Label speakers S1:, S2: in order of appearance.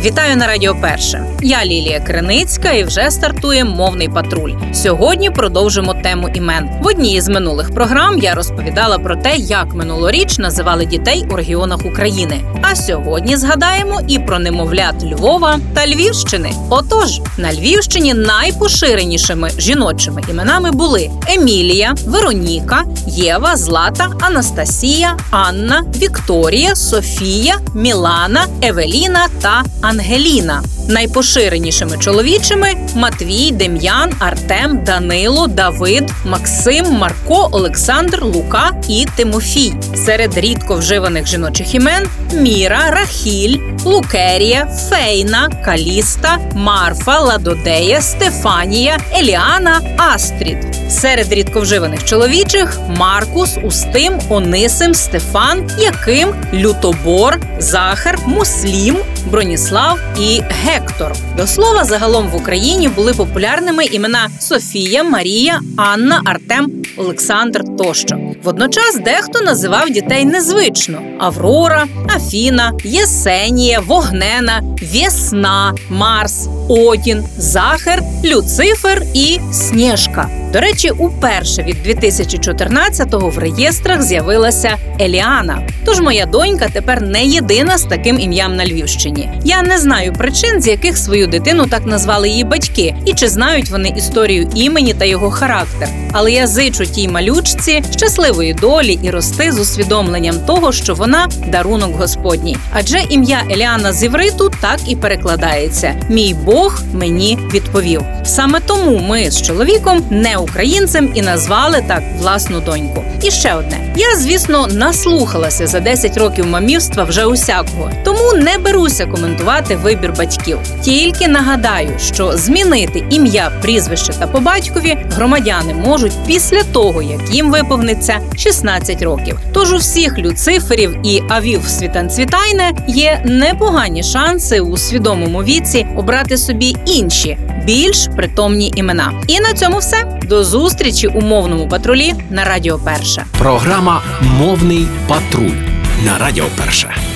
S1: Вітаю на Радіо Перше. Я Лілія Криницька і вже стартує мовний патруль. Сьогодні продовжимо тему імен. В одній із минулих програм я розповідала про те, як минулоріч називали дітей у регіонах України. А сьогодні згадаємо і про немовлят Львова та Львівщини. Отож, на Львівщині найпоширенішими жіночими іменами були Емілія, Вероніка, Єва, Злата, Анастасія, Анна, Вікторія, Софія, Мілана, Евеліна та Ангеліна. Найпоширенішими чоловічими Матвій, Дем'ян, Артем, Данило, Давид, Максим, Марко, Олександр, Лука і Тимофій. Серед рідко вживаних жіночих імен Міра, Рахіль, Лукерія, Фейна, Каліста, Марфа, Ладодея, Стефанія, Еліана, Астрід. Серед рідковживаних чоловічих Маркус, Устим, Онисим, Стефан, Яким, Лютобор, Захар, Муслім, Броніслав і Гектор. До слова, загалом в Україні були популярними імена Софія, Марія, Анна, Артем, Олександр тощо. Водночас дехто називав дітей незвично: Аврора, Афіна, Єсенія, Вогнена, Весна, Марс, Одін, Захер, Люцифер і Снєжка. До речі, уперше від 2014-го в реєстрах з'явилася Еліана. Тож моя донька тепер не єдина з таким ім'ям на Львівщині. Я не знаю причин, з яких свою дитину так назвали її батьки, і чи знають вони історію імені та його характер. Але я зичу тій малючці щасливої долі і рости з усвідомленням того, що вона дарунок Господній. Адже ім'я Еліана з івриту так і перекладається: Мій Бог мені відповів. Саме тому ми з чоловіком не українцем і назвали так власну доньку. І ще одне: я, звісно, наслухалася за 10 років мамівства вже усякого, тому не беруся коментувати вибір батьків. Тільки нагадаю, що змінити ім'я, прізвище та по батькові громадяни можуть після того, як їм виповниться 16 років. Тож у всіх люциферів і авів світанцвітайне є непогані шанси у свідомому віці обрати собі інші більш притомні імена. І на цьому все. До зустрічі у мовному патрулі на Радіо Перше.
S2: Програма Мовний патруль на Радіо Перше.